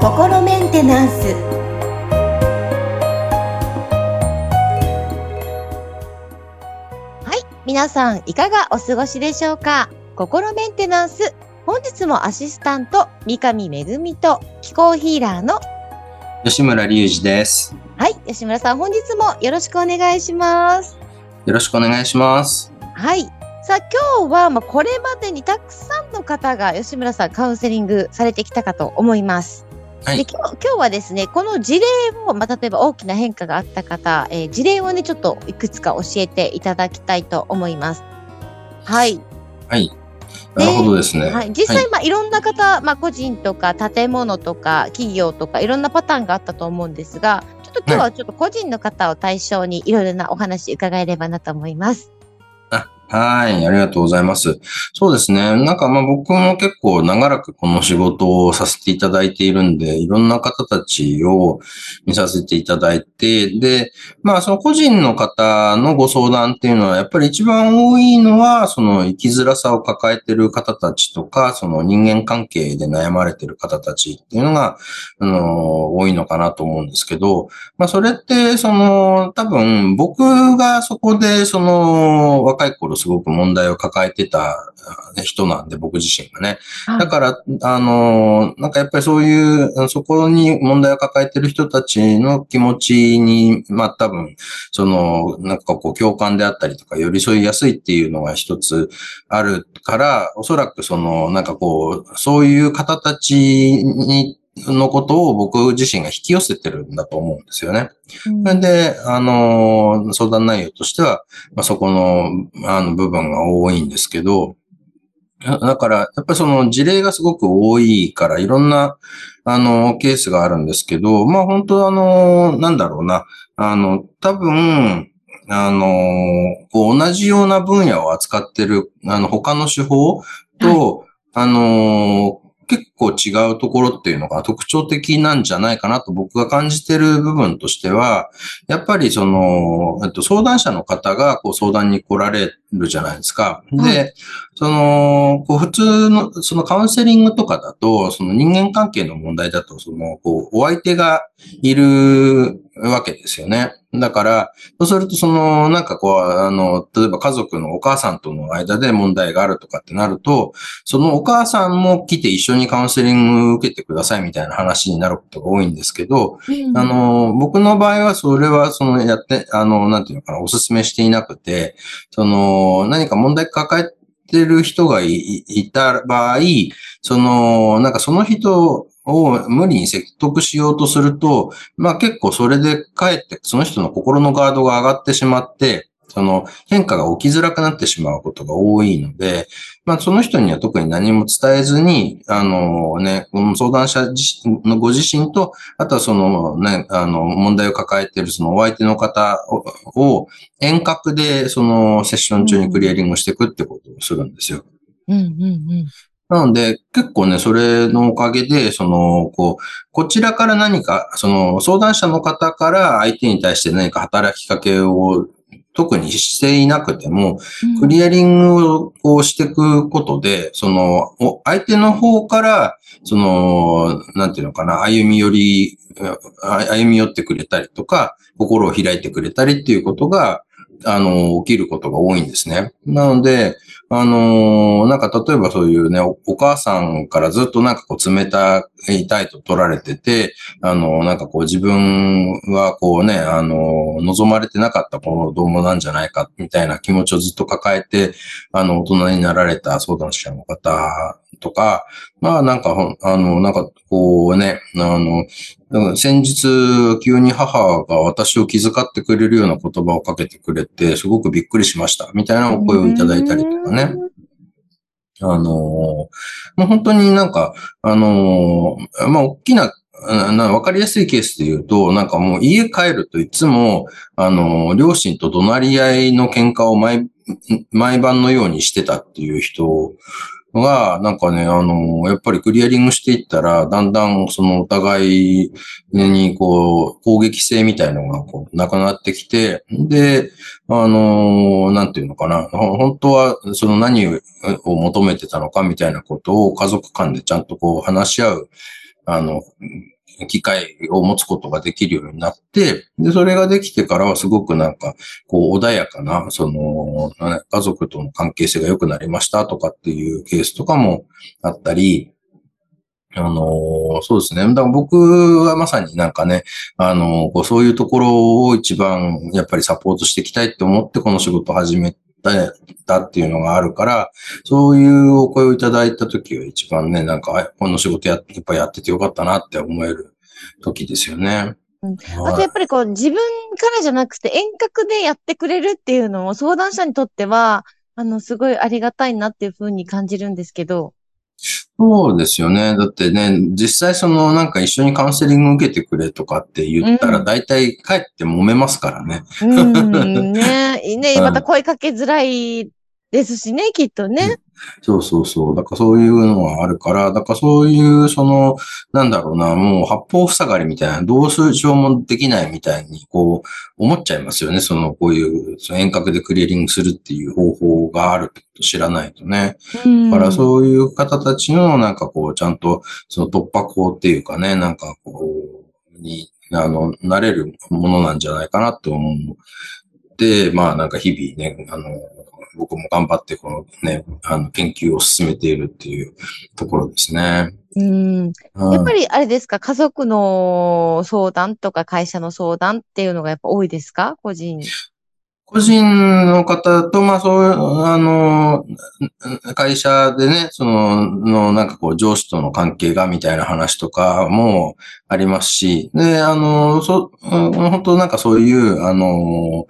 心メンテナンスはい皆さんいかがお過ごしでしょうか？心メンテナンス本日もアシスタント三上恵と気候ヒーラーの吉村隆二です。はい吉村さん本日もよろしくお願いしますよろしくお願いします。はいさあ今日はまあこれまでにたくさんの方が吉村さんカウンセリングされてきたかと思いますはいで今日今日はですね、この事例を、まあ、例えば大きな変化があった方、えー事例をね、ちょっといくつか教えていただきたいと思います。はい。はい。なるほどですね。はい、実際、まあ、いろんな方、まあ、個人とか建物とか企業とかいろんなパターンがあったと思うんですが、ちょっと今日はちょっと個人の方を対象にいろいろなお話伺えればなと思います。はい。ありがとうございます。そうですね。なんかまあ僕も結構長らくこの仕事をさせていただいているんで、いろんな方たちを見させていただいて、で、まあその個人の方のご相談っていうのは、やっぱり一番多いのは、その生きづらさを抱えている方たちとか、その人間関係で悩まれている方たちっていうのが、あの、多いのかなと思うんですけど、まあそれって、その、多分僕がそこで、その、若い頃すごく問題を抱えてたあ人なんで、僕自身がね。だから、あの、なんかやっぱりそういう、そこに問題を抱えてる人たちの気持ちに、まあ多分、その、なんかこう共感であったりとか寄り添いやすいっていうのが一つあるから、おそらくその、なんかこう、そういう方たちに、のことを僕自身が引き寄せてるんだと思うんですよね。うん。で、あの、相談内容としては、まあ、そこの、あの、部分が多いんですけど、だだから、やっぱりその事例がすごく多いから、いろんな、あの、ケースがあるんですけど、まあ本当あの、なんだろうな、あの、多分、あの、こう同じような分野を扱ってる、あの、他の手法と、あの、結構違うところっていうのが特徴的なんじゃないかなと僕が感じてる部分としては、やっぱりその、えっと、相談者の方がこう相談に来られるじゃないですか。はで、その、こう普通の、そのカウンセリングとかだと、その人間関係の問題だと、その、こう、お相手がいるわけですよね。だから、そうすると、その、なんかこう、あの、例えば家族のお母さんとの間で問題があるとかってなると、そのお母さんも来て一緒にカウンセリング受けてくださいみたいな話になることが多いんですけど、うんあの、僕の場合はそれは、その、やって、あの、なんていうのかな、お勧めしていなくて、その、何か問題抱えてる人がいた場合、その、なんかその人を無理に説得しようとすると、まあ結構それでかえってその人の心のガードが上がってしまって、その変化が起きづらくなってしまうことが多いので、まあその人には特に何も伝えずに、あのね、この相談者のご自身と、あとはそのね、あの問題を抱えているそのお相手の方を遠隔でそのセッション中にクリアリングしていくってことをするんですよ。うんうんうんなので、結構ね、それのおかげで、その、こう、こちらから何か、その、相談者の方から相手に対して何か働きかけを特にしていなくても、うんクリアリングをこうしていくことで、その、お相手の方から、その、なんていうのかな、歩み寄り、あ歩み寄ってくれたりとか、心を開いてくれたりっていうことが、あの、起きることが多いんですね。なので、あのなんか例えばそういうね、お母さんからずっとなんかこう冷たい態度取られてて、あのなんかこう自分はこうね、あの望まれてなかった子供なんじゃないかみたいな気持ちをずっと抱えて、あの大人になられた相談者の方とか、まあなんか、あの、なんかこうね、あの、先日、急に母が私を気遣ってくれるような言葉をかけてくれて、すごくびっくりしました。みたいなお声をいただいたりとかね。。あのーもう本当になんか、あのーまあ、大きな、なわかりやすいケースで言うと、なんかもう家帰るといつも、あのー両親と怒鳴り合いの喧嘩を毎、毎晩のようにしてたっていう人が、なんかね、あの、やっぱりクリアリングしていったら、だんだんそのお互いにこう、攻撃性みたいのがこう、なくなってきて、で、あの、なんていうのかな、本当はその何を求めてたのかみたいなことを家族間でちゃんとこう話し合う、あの、機会を持つことができるようになって、で、それができてからはすごくなんか、こう、穏やかな、その、家族との関係性が良くなりましたとかっていうケースとかもあったり、あのそうですね。だから僕はまさになんかね、あのこうそういうところを一番やっぱりサポートしていきたいって思ってこの仕事を始めたっていうのがあるから、そういうお声をいただいた時は一番ね、なんか、この仕事や、やっぱやっててよかったなって思える時ですよね。うん、あとやっぱりこう自分からじゃなくて遠隔でやってくれるっていうのも相談者にとっては、あの、すごいありがたいなっていうふうに感じるんですけど。そうですよね。だってね、実際そのなんか一緒にカウンセリング受けてくれとかって言ったら、大体帰って揉めますからね。うん、ね ね、また声かけづらいですしね、きっとね。そうそうそう。だからそういうのはあるから、だからそういう、その、なんだろうな、もう八方塞がりみたいな、どうするしようもできないみたいに、こう、思っちゃいますよね。その、こういう、その遠隔でクリアリングするっていう方法があると知らないとね。だからそういう方たちの、なんかこう、ちゃんと、その突破口っていうかね、なんかこう、に、あの、なれるものなんじゃないかなと思う。で、まあなんか日々ね、あの、僕も頑張ってこのね、あの、研究を進めているっていうところですね。うん。やっぱりあれですか、家族の相談とか会社の相談っていうのがやっぱ多いですか？個人。個人の方と、まあそういう、あの、会社でね、その、の、なんかこう、上司との関係がみたいな話とかもありますし、で、あの、そ、本当なんかそういう、あの、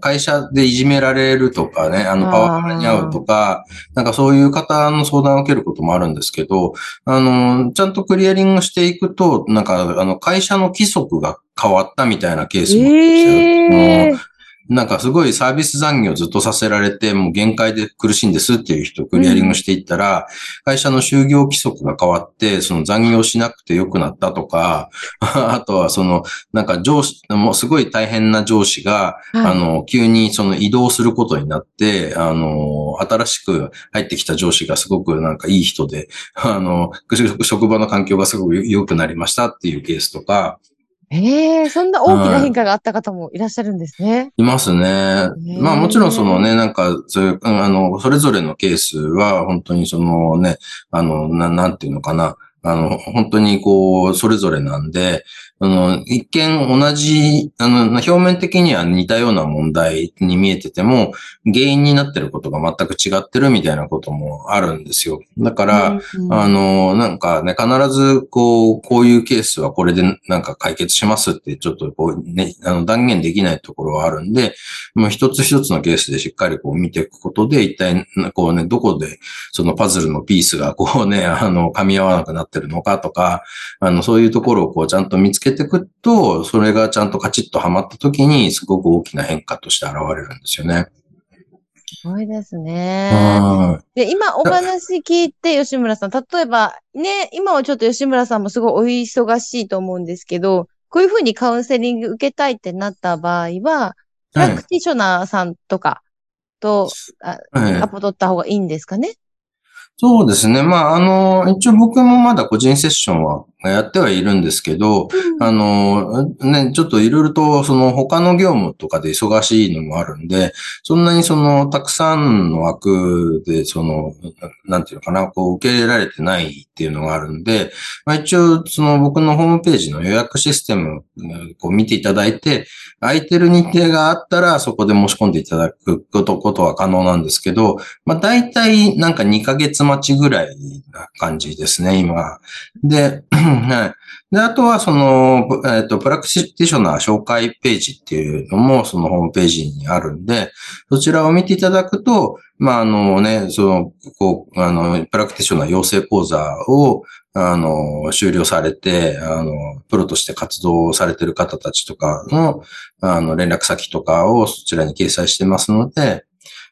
会社でいじめられるとかね、あの、パワハラに合うとか、なんかそういう方の相談を受けることもあるんですけど、あの、ちゃんとクリアリングしていくと、なんか、あの、会社の規則が変わったみたいなケースもあるんですよ。えーなんかすごいサービス残業ずっとさせられて、もう限界で苦しいんですっていう人をクリアリングしていったら、うん、会社の就業規則が変わって、その残業しなくてよくなったとか、あとはその、なんか上司、もうすごい大変な上司が、はい、あの、急にその移動することになって、あの、新しく入ってきた上司がすごくなんかいい人で、あの、職場の環境がすごく良くなりましたっていうケースとか、ええー、そんな大きな変化があった方もいらっしゃるんですね。いますね。まあもちろんそのね、なんか、そういう、あの、それぞれのケースは本当にそのね、あの、ななんていうのかな。あの、本当にこう、それぞれなんで、あの、一見同じ、あの、表面的には似たような問題に見えてても、原因になってることが全く違ってるみたいなこともあるんですよ。だから、うんうん、あの、なんかね、必ず、こう、こういうケースはこれでなんか解決しますって、ちょっとこう、ね、あの、断言できないところはあるんで、もう一つ一つのケースでしっかりこう見ていくことで、一体、こうね、どこで、そのパズルのピースがこうね、あの、噛み合わなくなってるのかとか、あの、そういうところをこう、ちゃんと見つけけていくと、それがちゃんとカチッとはまった時に、すごく大きな変化として現れるんですよね。すごいですね。で、今お話聞いて、吉村さん、例えば、ね、今はちょっと吉村さんもすごいお忙しいと思うんですけど、こういうふうにカウンセリング受けたいってなった場合は、プラクティショナーさんとかと、はい、アポ取った方がいいんですかね、そうですね。まあ、あの、一応僕もまだ個人セッションはやってはいるんですけど、うん、あの、ね、ちょっといろいろとその他の業務とかで忙しいのもあるんで、そんなにそのたくさんの枠でその、なんていうのかな、こう受け入れられてないっていうのがあるんで、まあ一応その僕のホームページの予約システムを見ていただいて、空いてる日程があったらそこで申し込んでいただくことことは可能なんですけど、まあ大体なんか2ヶ月待ちぐらいな感じですね、今。で、はい。で、あとは、その、えっ、ー、と、プラクティショナー紹介ページっていうのも、そのホームページにあるんで、そちらを見ていただくと、まあ、あのね、その、こう、あの、プラクティショナー養成講座を、あの、終了されて、あの、プロとして活動されてる方たちとかの、あの、連絡先とかをそちらに掲載してますので、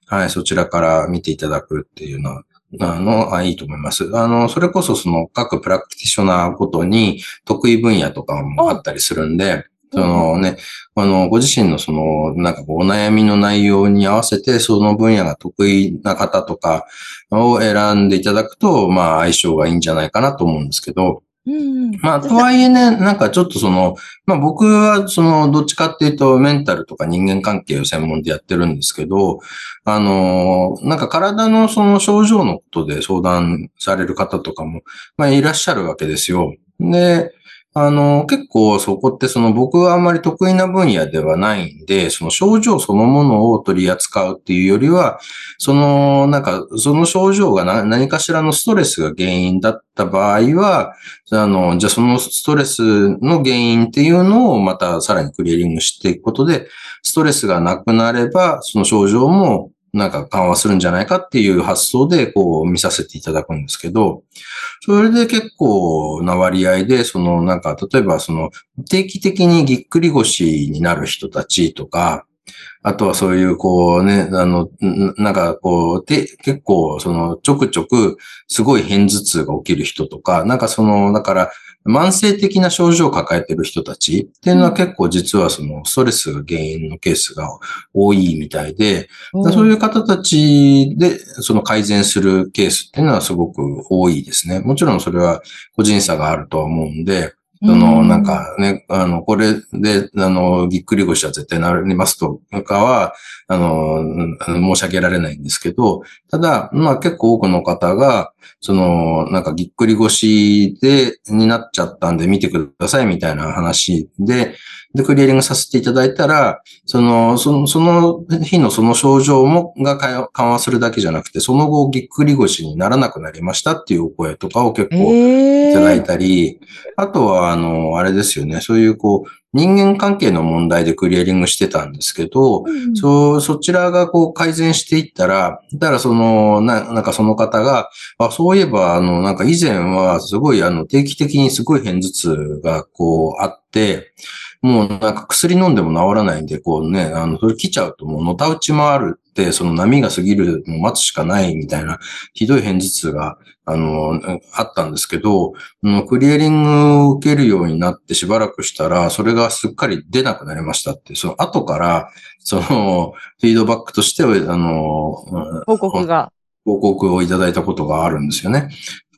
はい、そちらから見ていただくっていうのは、あの、あいいと思います。あの、それこそその各プラクティショナーごとに得意分野とかもあったりするんで、そのね、あの、ご自身のその、なんかこう、お悩みの内容に合わせて、その分野が得意な方とかを選んでいただくと、まあ、相性がいいんじゃないかなと思うんですけど、うん、まあ、とはいえね、なんかちょっとその、まあ僕はその、どっちかっていうとメンタルとか人間関係を専門でやってるんですけど、あの、なんか体のその症状のことで相談される方とかも、まあいらっしゃるわけですよ。で、あの、結構そこってその僕はあんまり得意な分野ではないんで、その症状そのものを取り扱うっていうよりは、その、なんか、その症状が何かしらのストレスが原因だった場合は、あの、じゃあそのストレスの原因っていうのをまたさらにクリアリングしていくことで、ストレスがなくなれば、その症状もなんか緩和するんじゃないかっていう発想でこう見させていただくんですけど、それで結構な割合で、そのなんか例えばその定期的にぎっくり腰になる人たちとか、あとはそういう、こうね、あの、なんかこう、て、結構、その、ちょくちょく、すごい偏頭痛が起きる人とか、なんかその、だから、慢性的な症状を抱えてる人たちっていうのは結構実はそのストレスが原因のケースが多いみたいで、うん、そういう方たちでその改善するケースっていうのはすごく多いですね。もちろんそれは個人差があるとは思うんで、その、なんかね、あの、これで、あの、ぎっくり腰は絶対なりますとかは、あの、申し上げられないんですけど、ただ、まあ結構多くの方が、その、なんかぎっくり腰で、になっちゃったんで見てくださいみたいな話で、で、クリアリングさせていただいたら、その、その、その日のその症状も、が緩和するだけじゃなくて、その後ぎっくり腰にならなくなりましたっていうお声とかを結構いただいたり、あとは、あの、あれですよね、そういうこう、人間関係の問題でクリアリングしてたんですけど、うん、そ、そちらがこう改善していったら、だからその、な、なんかその方が、あ、そういえば、あの、なんか以前はすごいあの定期的にすごい偏頭痛がこうあって、もうなんか薬飲んでも治らないんで、こうね、あの、それ来ちゃうともうのたうち回るその波が過ぎるのを待つしかないみたいな、ひどい偏頭痛が、あの、あったんですけど、クリエリングを受けるようになってしばらくしたら、それがすっかり出なくなりましたって、その後から、その、フィードバックとして、あの、報告が。報告をいただいたことがあるんですよね。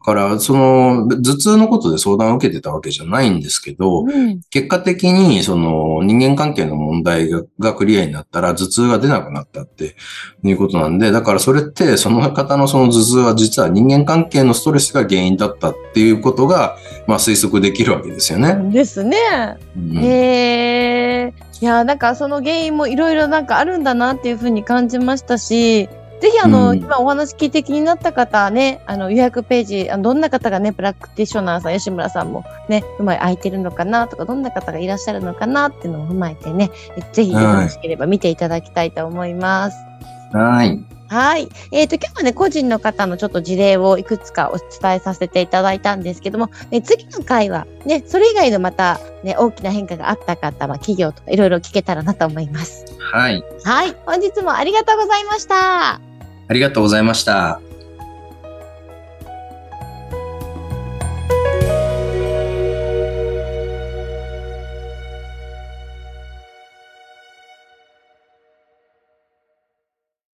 から、その、頭痛のことで相談を受けてたわけじゃないんですけど、うん、結果的に、その、人間関係の問題がクリアになったら、頭痛が出なくなったっていうことなんで、だからそれって、その方のその頭痛は実は人間関係のストレスが原因だったっていうことが、まあ推測できるわけですよね。ですね。うん、へえ。いや、なんかその原因もいろいろなんかあるんだなっていうふうに感じましたし、ぜひあの、うん、今お話聞いて気になった方はね、あの予約ページ、どんな方がね、プラクティショナーさん、吉村さんもね、うまい空いてるのかなとか、どんな方がいらっしゃるのかなっていうのを踏まえてね、ぜひよろしければ見ていただきたいと思います。はい。はい。えっ、ー、と、今日はね、個人の方のちょっと事例をいくつかお伝えさせていただいたんですけども、ね、次の回は、ね、それ以外のまた、ね、大きな変化があった方、まあ、企業とかいろいろ聞けたらなと思います。はい。はい。本日もありがとうございました。ありがとうございました。